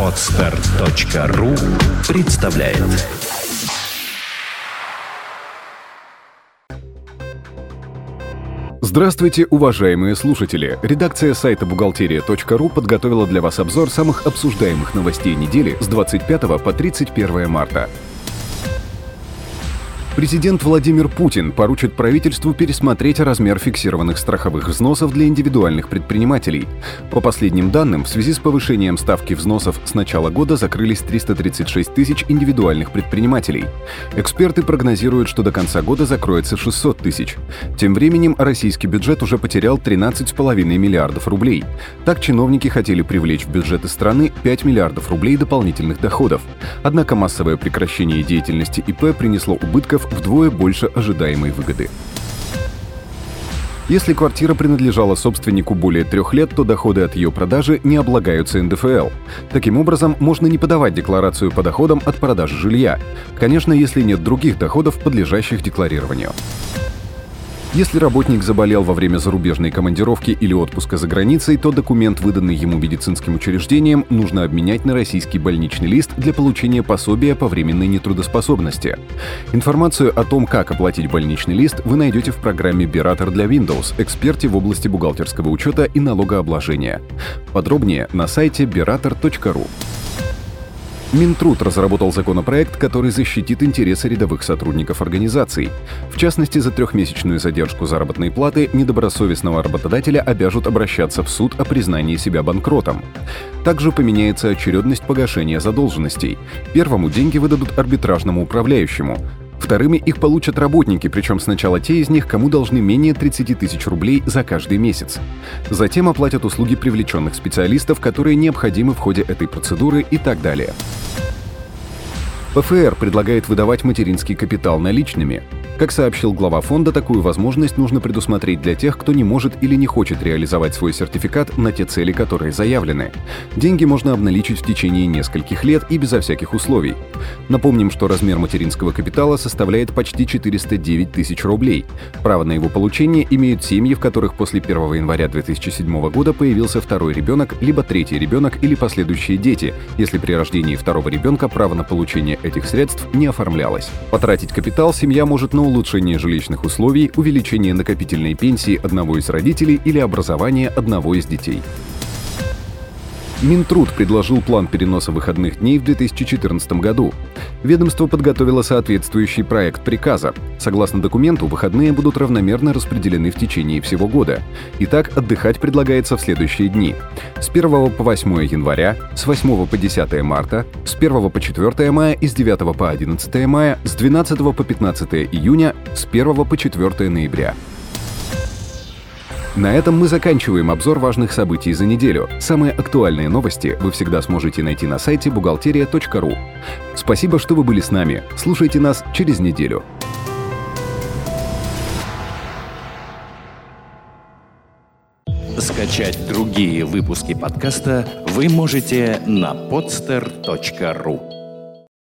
Отстар.ру представляет Здравствуйте, уважаемые слушатели! Редакция сайта бухгалтерия.ру подготовила для вас обзор самых обсуждаемых новостей недели с 25 по 31 марта. Президент Владимир Путин поручит правительству пересмотреть размер фиксированных страховых взносов для индивидуальных предпринимателей. По последним данным, в связи с повышением ставки взносов с начала года закрылись 336 тысяч индивидуальных предпринимателей. Эксперты прогнозируют, что до конца года закроется 600 тысяч. Тем временем российский бюджет уже потерял 13,5 миллиардов рублей. Так чиновники хотели привлечь в бюджеты страны 5 миллиардов рублей дополнительных доходов. Однако массовое прекращение деятельности ИП принесло убытков вдвое больше ожидаемой выгоды. Если квартира принадлежала собственнику более трех лет, то доходы от ее продажи не облагаются НДФЛ. Таким образом, можно не подавать декларацию по доходам от продажи жилья. Конечно, если нет других доходов, подлежащих декларированию. Если работник заболел во время зарубежной командировки или отпуска за границей, то документ, выданный ему медицинским учреждением, нужно обменять на российский больничный лист для получения пособия по временной нетрудоспособности. Информацию о том, как оплатить больничный лист, вы найдете в программе «Биратор для Windows», эксперте в области бухгалтерского учета и налогообложения. Подробнее на сайте berator.ru. Минтруд разработал законопроект, который защитит интересы рядовых сотрудников организаций. В частности, за трехмесячную задержку заработной платы недобросовестного работодателя обяжут обращаться в суд о признании себя банкротом. Также поменяется очередность погашения задолженностей. Первому деньги выдадут арбитражному управляющему. Вторыми их получат работники, причем сначала те из них, кому должны менее 30 тысяч рублей за каждый месяц. Затем оплатят услуги привлеченных специалистов, которые необходимы в ходе этой процедуры и так далее. ПФР предлагает выдавать материнский капитал наличными. Как сообщил глава фонда, такую возможность нужно предусмотреть для тех, кто не может или не хочет реализовать свой сертификат на те цели, которые заявлены. Деньги можно обналичить в течение нескольких лет и безо всяких условий. Напомним, что размер материнского капитала составляет почти 409 тысяч рублей. Право на его получение имеют семьи, в которых после 1 января 2007 года появился второй ребенок, либо третий ребенок или последующие дети, если при рождении второго ребенка право на получение этих средств не оформлялось. Потратить капитал семья может на улучшение жилищных условий, увеличение накопительной пенсии одного из родителей или образование одного из детей. Минтруд предложил план переноса выходных дней в 2014 году. Ведомство подготовило соответствующий проект приказа. Согласно документу, выходные будут равномерно распределены в течение всего года. Итак, отдыхать предлагается в следующие дни. С 1 по 8 января, с 8 по 10 марта, с 1 по 4 мая и с 9 по 11 мая, с 12 по 15 июня, с 1 по 4 ноября. На этом мы заканчиваем обзор важных событий за неделю. Самые актуальные новости вы всегда сможете найти на сайте бухгалтерия.ру. Спасибо, что вы были с нами. Слушайте нас через неделю. Скачать другие выпуски подкаста вы можете на podster.ru